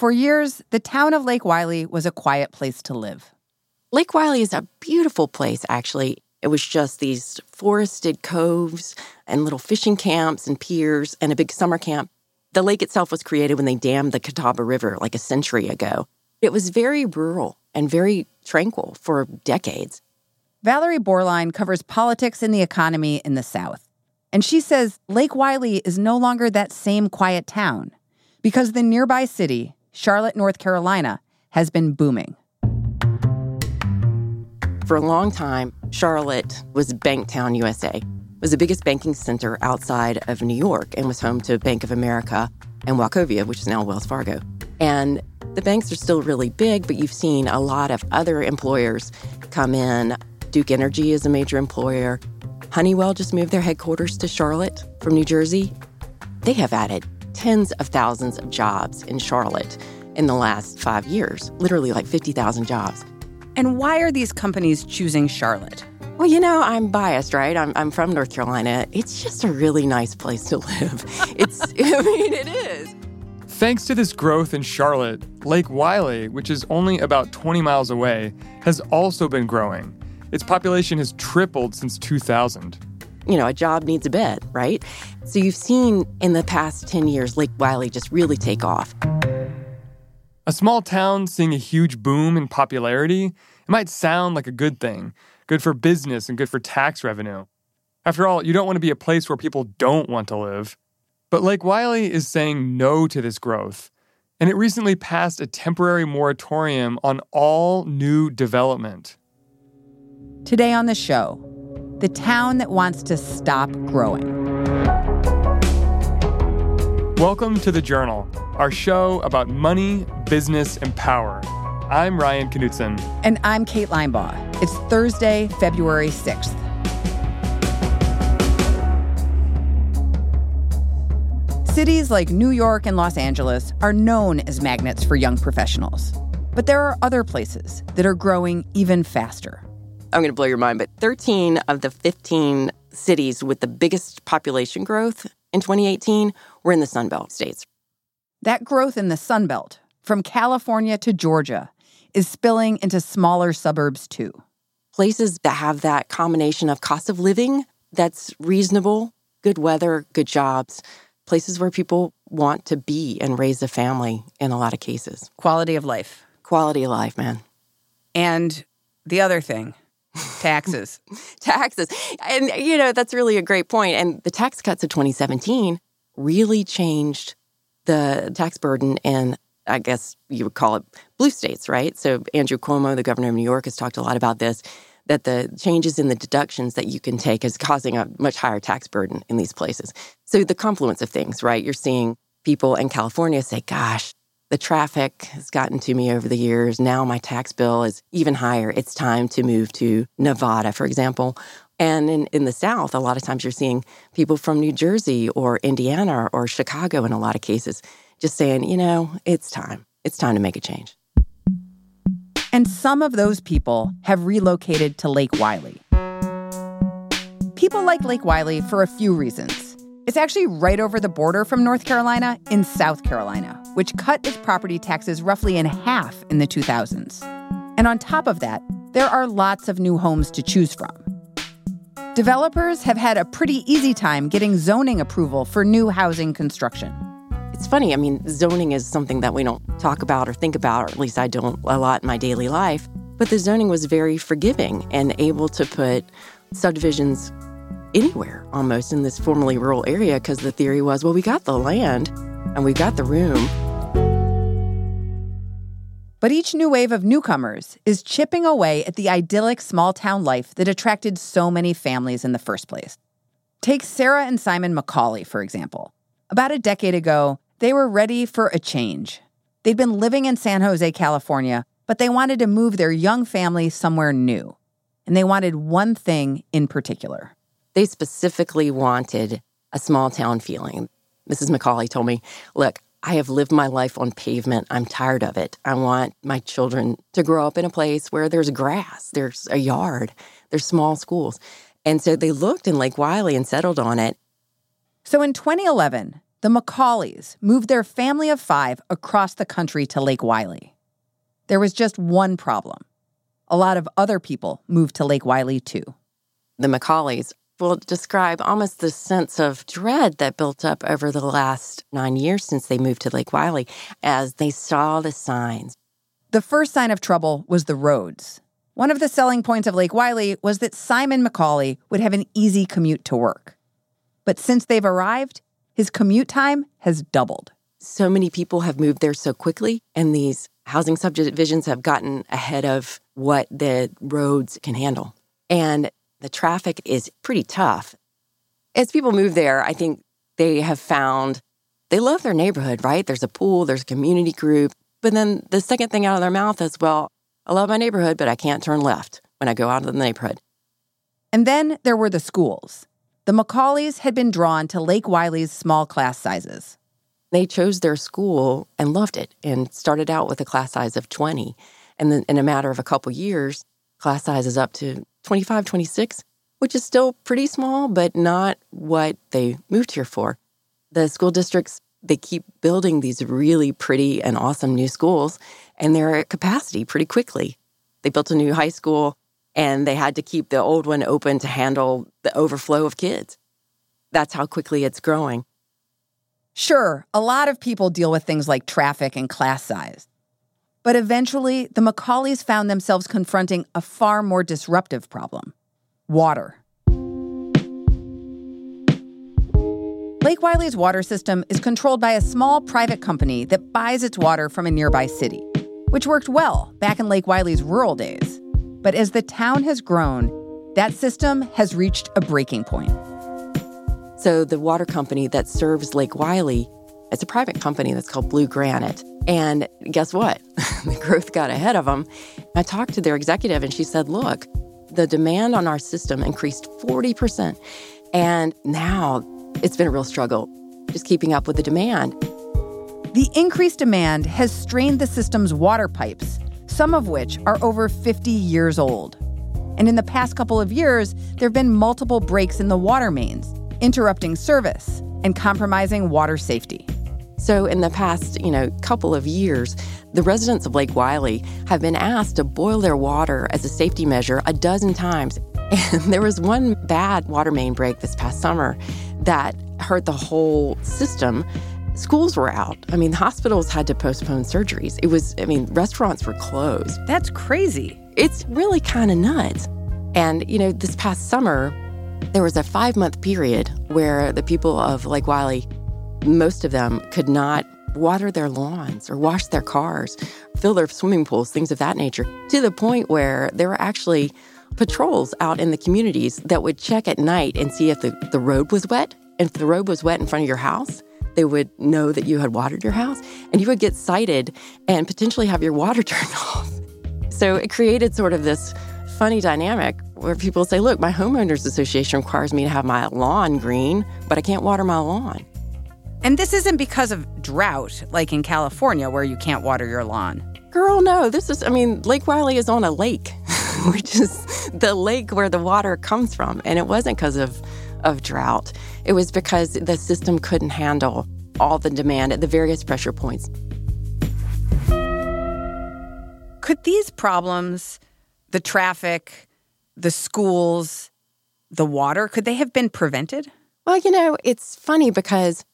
For years, the town of Lake Wylie was a quiet place to live. Lake Wylie is a beautiful place, actually. It was just these forested coves and little fishing camps and piers and a big summer camp. The lake itself was created when they dammed the Catawba River like a century ago. It was very rural and very tranquil for decades. Valerie Bauerlein covers politics and the economy in the South. And she says Lake Wylie is no longer that same quiet town because the nearby city, Charlotte, North Carolina, has been booming. For a long time, Charlotte was Banktown, USA. It was the biggest banking center outside of New York and was home to Bank of America and Wachovia, which is now Wells Fargo. And the banks are still really big, but you've seen a lot of other employers come in. Duke Energy is a major employer. Honeywell just moved their headquarters to Charlotte from New Jersey. They have added tens of thousands of jobs in Charlotte in the last five years, literally like 50,000 jobs. And why are these companies choosing Charlotte? Well, you know, I'm biased, right? I'm, I'm from North Carolina. It's just a really nice place to live. It's, I mean, it is. Thanks to this growth in Charlotte, Lake Wylie, which is only about 20 miles away, has also been growing. Its population has tripled since 2000 you know, a job needs a bed, right? So you've seen in the past 10 years Lake Wylie just really take off. A small town seeing a huge boom in popularity, it might sound like a good thing, good for business and good for tax revenue. After all, you don't want to be a place where people don't want to live. But Lake Wylie is saying no to this growth, and it recently passed a temporary moratorium on all new development. Today on the show, the town that wants to stop growing. Welcome to The Journal, our show about money, business, and power. I'm Ryan Knutson. And I'm Kate Linebaugh. It's Thursday, February 6th. Cities like New York and Los Angeles are known as magnets for young professionals. But there are other places that are growing even faster. I'm going to blow your mind, but 13 of the 15 cities with the biggest population growth in 2018 were in the Sunbelt states. That growth in the Sunbelt, from California to Georgia, is spilling into smaller suburbs too. Places that have that combination of cost of living that's reasonable, good weather, good jobs, places where people want to be and raise a family in a lot of cases. Quality of life. Quality of life, man. And the other thing, taxes. taxes. And, you know, that's really a great point. And the tax cuts of 2017 really changed the tax burden in, I guess you would call it blue states, right? So Andrew Cuomo, the governor of New York, has talked a lot about this that the changes in the deductions that you can take is causing a much higher tax burden in these places. So the confluence of things, right? You're seeing people in California say, gosh, the traffic has gotten to me over the years. Now my tax bill is even higher. It's time to move to Nevada, for example. And in, in the South, a lot of times you're seeing people from New Jersey or Indiana or Chicago in a lot of cases just saying, you know, it's time. It's time to make a change. And some of those people have relocated to Lake Wylie. People like Lake Wylie for a few reasons. It's actually right over the border from North Carolina in South Carolina, which cut its property taxes roughly in half in the 2000s. And on top of that, there are lots of new homes to choose from. Developers have had a pretty easy time getting zoning approval for new housing construction. It's funny, I mean, zoning is something that we don't talk about or think about, or at least I don't a lot in my daily life. But the zoning was very forgiving and able to put subdivisions anywhere almost in this formerly rural area because the theory was well, we got the land and we've got the room. But each new wave of newcomers is chipping away at the idyllic small town life that attracted so many families in the first place. Take Sarah and Simon McCauley, for example. About a decade ago, they were ready for a change. They'd been living in San Jose, California, but they wanted to move their young family somewhere new. And they wanted one thing in particular. They specifically wanted a small town feeling. Mrs. McCauley told me, Look, I have lived my life on pavement. I'm tired of it. I want my children to grow up in a place where there's grass, there's a yard, there's small schools. And so they looked in Lake Wylie and settled on it. So in 2011, the McCauleys moved their family of five across the country to Lake Wylie. There was just one problem. A lot of other people moved to Lake Wylie too. The McCauleys will describe almost the sense of dread that built up over the last nine years since they moved to Lake Wylie as they saw the signs. The first sign of trouble was the roads. One of the selling points of Lake Wylie was that Simon McCauley would have an easy commute to work. But since they've arrived, his commute time has doubled. So many people have moved there so quickly, and these housing subdivisions have gotten ahead of what the roads can handle. And the traffic is pretty tough. As people move there, I think they have found they love their neighborhood, right? There's a pool, there's a community group. But then the second thing out of their mouth is, well, I love my neighborhood, but I can't turn left when I go out of the neighborhood. And then there were the schools. The McCauleys had been drawn to Lake Wylie's small class sizes. They chose their school and loved it and started out with a class size of 20. And then in a matter of a couple years, class size is up to 25, 26, which is still pretty small, but not what they moved here for. The school districts, they keep building these really pretty and awesome new schools, and they're at capacity pretty quickly. They built a new high school, and they had to keep the old one open to handle the overflow of kids. That's how quickly it's growing. Sure, a lot of people deal with things like traffic and class size. But eventually, the Macaulays found themselves confronting a far more disruptive problem water. Lake Wylie's water system is controlled by a small private company that buys its water from a nearby city, which worked well back in Lake Wylie's rural days. But as the town has grown, that system has reached a breaking point. So, the water company that serves Lake Wylie, is a private company that's called Blue Granite. And guess what? the growth got ahead of them. I talked to their executive and she said, look, the demand on our system increased 40%. And now it's been a real struggle just keeping up with the demand. The increased demand has strained the system's water pipes, some of which are over 50 years old. And in the past couple of years, there have been multiple breaks in the water mains, interrupting service and compromising water safety. So, in the past, you know, couple of years, the residents of Lake Wylie have been asked to boil their water as a safety measure a dozen times. And there was one bad water main break this past summer that hurt the whole system. Schools were out. I mean, hospitals had to postpone surgeries. It was, I mean, restaurants were closed. That's crazy. It's really kind of nuts. And, you know, this past summer, there was a five month period where the people of Lake Wylie most of them could not water their lawns or wash their cars, fill their swimming pools, things of that nature, to the point where there were actually patrols out in the communities that would check at night and see if the, the road was wet. And if the road was wet in front of your house, they would know that you had watered your house and you would get cited and potentially have your water turned off. So it created sort of this funny dynamic where people say, look, my homeowners association requires me to have my lawn green, but I can't water my lawn. And this isn't because of drought, like in California, where you can't water your lawn. Girl, no. This is, I mean, Lake Wylie is on a lake, which is the lake where the water comes from. And it wasn't because of, of drought, it was because the system couldn't handle all the demand at the various pressure points. Could these problems, the traffic, the schools, the water, could they have been prevented? Well, you know, it's funny because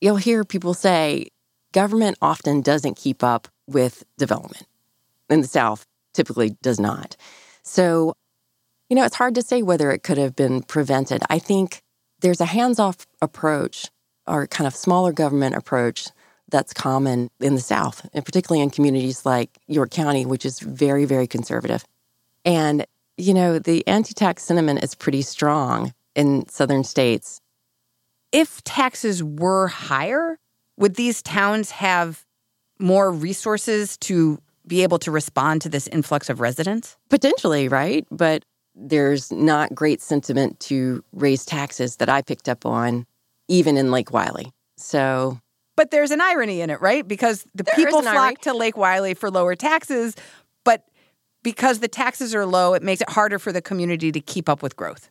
you'll hear people say government often doesn't keep up with development. In the South, typically does not. So, you know, it's hard to say whether it could have been prevented. I think there's a hands off approach or kind of smaller government approach that's common in the South, and particularly in communities like York County, which is very, very conservative. And, you know, the anti tax sentiment is pretty strong in southern states. If taxes were higher, would these towns have more resources to be able to respond to this influx of residents? Potentially, right? But there's not great sentiment to raise taxes that I picked up on, even in Lake Wylie. So. But there's an irony in it, right? Because the people flock irony. to Lake Wylie for lower taxes, but because the taxes are low, it makes it harder for the community to keep up with growth.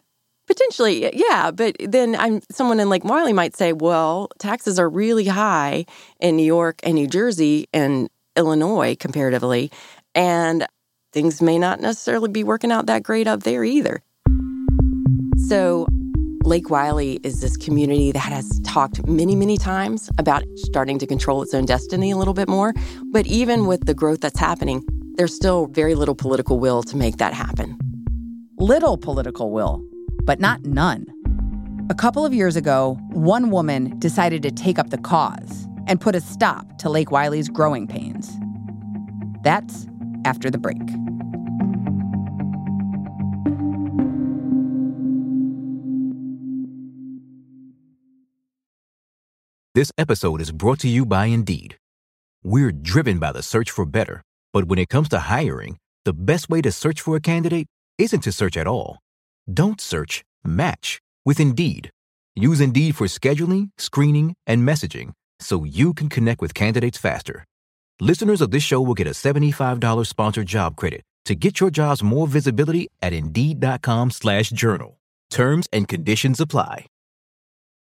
Potentially, yeah, but then I'm someone in Lake Wylie might say, well, taxes are really high in New York and New Jersey and Illinois comparatively, and things may not necessarily be working out that great up there either. So, Lake Wylie is this community that has talked many, many times about starting to control its own destiny a little bit more. But even with the growth that's happening, there's still very little political will to make that happen. Little political will, but not none. A couple of years ago, one woman decided to take up the cause and put a stop to Lake Wylie's growing pains. That's after the break. This episode is brought to you by Indeed. We're driven by the search for better, but when it comes to hiring, the best way to search for a candidate isn't to search at all. Don't search, match with Indeed. Use Indeed for scheduling, screening, and messaging so you can connect with candidates faster. Listeners of this show will get a $75 sponsored job credit to get your jobs more visibility at Indeed.com slash journal. Terms and conditions apply.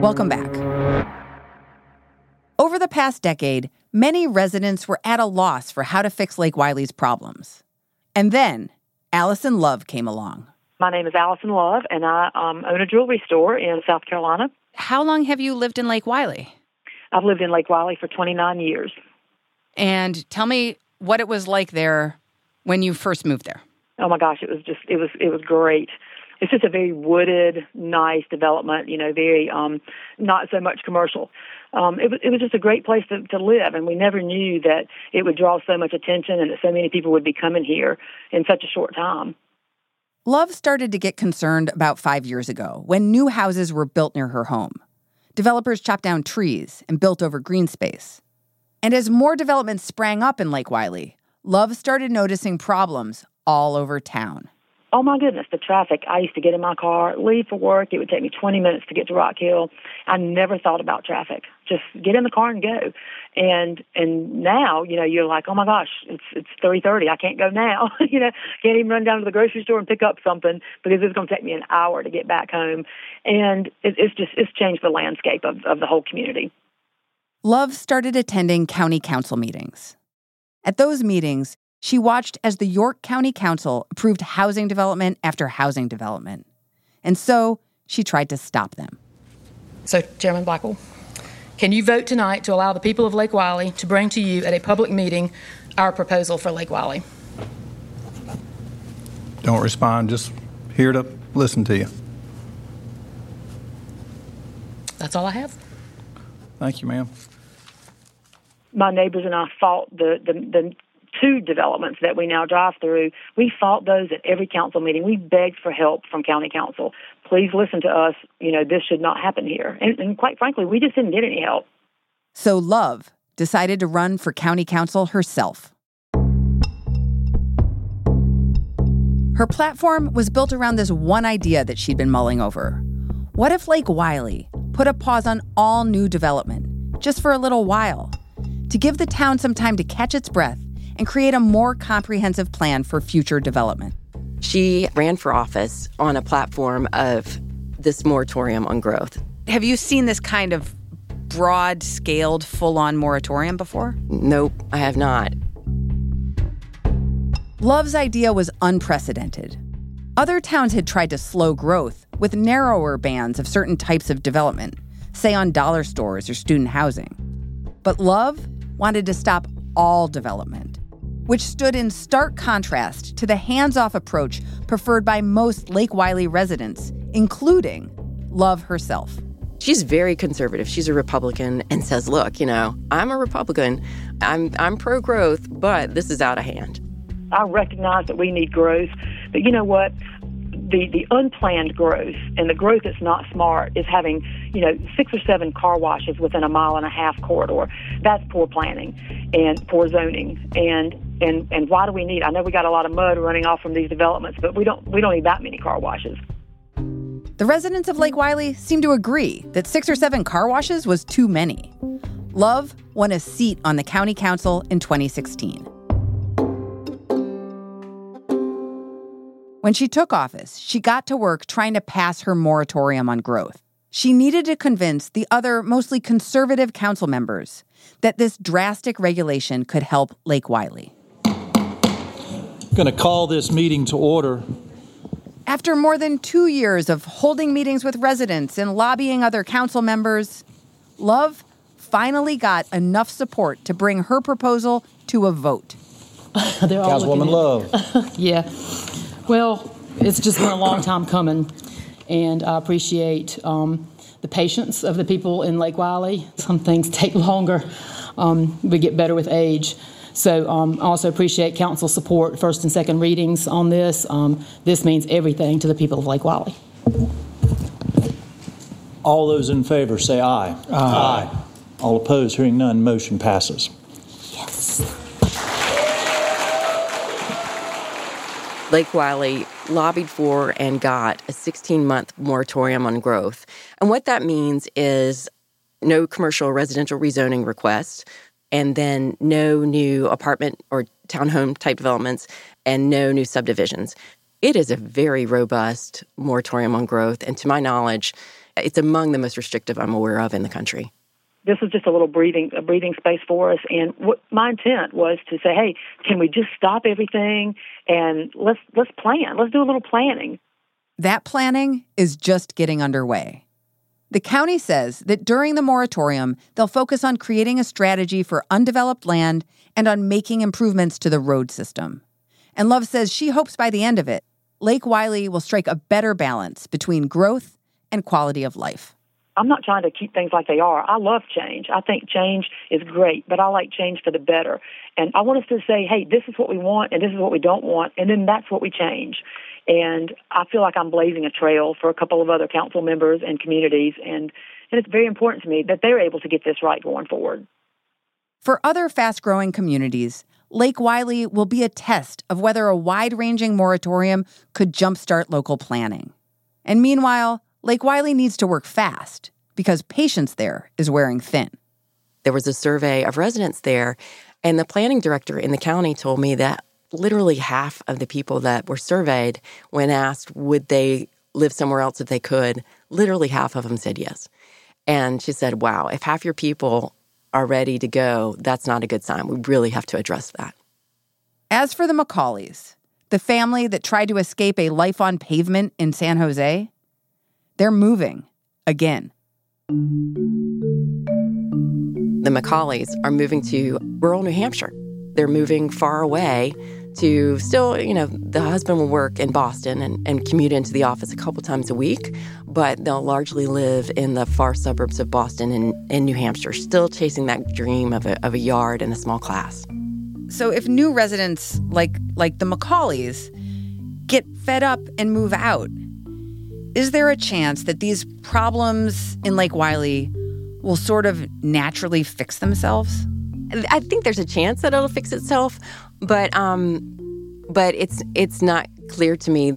Welcome back. Over the past decade, many residents were at a loss for how to fix Lake Wylie's problems. And then Allison Love came along. My name is Allison Love, and I um, own a jewelry store in South Carolina. How long have you lived in Lake Wylie? I've lived in Lake Wylie for 29 years. And tell me what it was like there when you first moved there. Oh my gosh, it was just it was it was great. It's just a very wooded, nice development. You know, very um, not so much commercial. Um, it was it was just a great place to, to live, and we never knew that it would draw so much attention and that so many people would be coming here in such a short time. Love started to get concerned about five years ago when new houses were built near her home. Developers chopped down trees and built over green space. And as more development sprang up in Lake Wylie, Love started noticing problems all over town. Oh my goodness, the traffic. I used to get in my car, leave for work. It would take me 20 minutes to get to Rock Hill. I never thought about traffic. Just get in the car and go. And and now, you know, you're like, "Oh my gosh, it's it's 3:30. I can't go now." you know, can't even run down to the grocery store and pick up something because it's going to take me an hour to get back home. And it, it's just it's changed the landscape of of the whole community. Love started attending county council meetings. At those meetings, she watched as the York County Council approved housing development after housing development. And so she tried to stop them. So, Chairman Blackwell, can you vote tonight to allow the people of Lake Wylie to bring to you at a public meeting our proposal for Lake Wylie? Don't respond, just here to listen to you. That's all I have. Thank you, ma'am. My neighbors and I fought the the, the two developments that we now drive through. We fought those at every council meeting. We begged for help from county council. Please listen to us. You know, this should not happen here. And, and quite frankly, we just didn't get any help. So Love decided to run for county council herself. Her platform was built around this one idea that she'd been mulling over. What if Lake Wylie put a pause on all new development, just for a little while, to give the town some time to catch its breath and create a more comprehensive plan for future development? She ran for office on a platform of this moratorium on growth. Have you seen this kind of broad scaled, full on moratorium before? Nope, I have not. Love's idea was unprecedented. Other towns had tried to slow growth with narrower bans of certain types of development, say on dollar stores or student housing. But Love wanted to stop all development, which stood in stark contrast to the hands off approach preferred by most Lake Wylie residents, including Love herself. She's very conservative. She's a Republican and says, "Look, you know, I'm a Republican. I'm I'm pro-growth, but this is out of hand." I recognize that we need growth, but you know what? The the unplanned growth and the growth that's not smart is having, you know, six or seven car washes within a mile and a half corridor. That's poor planning and poor zoning. And and and why do we need? I know we got a lot of mud running off from these developments, but we don't we don't need that many car washes. The residents of Lake Wylie seem to agree that six or seven car washes was too many. Love won a seat on the county council in 2016. When she took office, she got to work trying to pass her moratorium on growth. She needed to convince the other, mostly conservative council members that this drastic regulation could help Lake Wylie. I'm going to call this meeting to order. After more than two years of holding meetings with residents and lobbying other council members, Love finally got enough support to bring her proposal to a vote. Councilwoman Love. Yeah. Well, it's just been a long time coming, and I appreciate um, the patience of the people in Lake Wylie. Some things take longer. Um, we get better with age. So um, I also appreciate council support, first and second readings on this. Um, this means everything to the people of Lake Wylie. All those in favor say aye. Aye. All opposed, hearing none, motion passes. Yes. Lake Wylie lobbied for and got a 16 month moratorium on growth. And what that means is no commercial residential rezoning requests, and then no new apartment or townhome type developments, and no new subdivisions. It is a very robust moratorium on growth. And to my knowledge, it's among the most restrictive I'm aware of in the country this was just a little breathing a breathing space for us and what my intent was to say hey can we just stop everything and let's let's plan let's do a little planning That planning is just getting underway. The county says that during the moratorium, they'll focus on creating a strategy for undeveloped land and on making improvements to the road system. And Love says she hopes by the end of it, Lake Wylie will strike a better balance between growth and quality of life. I'm not trying to keep things like they are. I love change. I think change is great, but I like change for the better. And I want us to say, hey, this is what we want and this is what we don't want, and then that's what we change. And I feel like I'm blazing a trail for a couple of other council members and communities, and, and it's very important to me that they're able to get this right going forward. For other fast growing communities, Lake Wylie will be a test of whether a wide ranging moratorium could jumpstart local planning. And meanwhile, Lake Wylie needs to work fast because patience there is wearing thin. There was a survey of residents there, and the planning director in the county told me that literally half of the people that were surveyed, when asked would they live somewhere else if they could, literally half of them said yes. And she said, Wow, if half your people are ready to go, that's not a good sign. We really have to address that. As for the McCaulays, the family that tried to escape a life on pavement in San Jose, they're moving again. The McCaulays are moving to rural New Hampshire. They're moving far away to still, you know, the husband will work in Boston and, and commute into the office a couple times a week, but they'll largely live in the far suburbs of Boston and in New Hampshire, still chasing that dream of a, of a yard and a small class. So if new residents like like the McCaulays get fed up and move out, is there a chance that these problems in Lake Wylie will sort of naturally fix themselves? I think there's a chance that it'll fix itself, but um, but it's it's not clear to me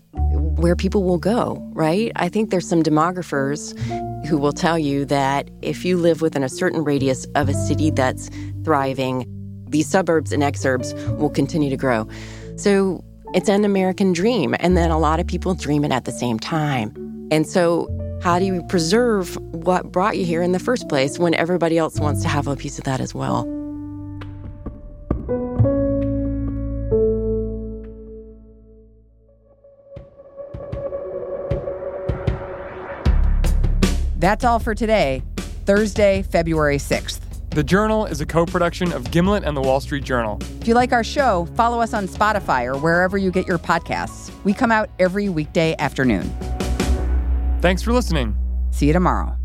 where people will go. Right? I think there's some demographers who will tell you that if you live within a certain radius of a city that's thriving, these suburbs and exurbs will continue to grow. So it's an American dream, and then a lot of people dream it at the same time. And so, how do you preserve what brought you here in the first place when everybody else wants to have a piece of that as well? That's all for today, Thursday, February 6th. The Journal is a co production of Gimlet and the Wall Street Journal. If you like our show, follow us on Spotify or wherever you get your podcasts. We come out every weekday afternoon. Thanks for listening. See you tomorrow.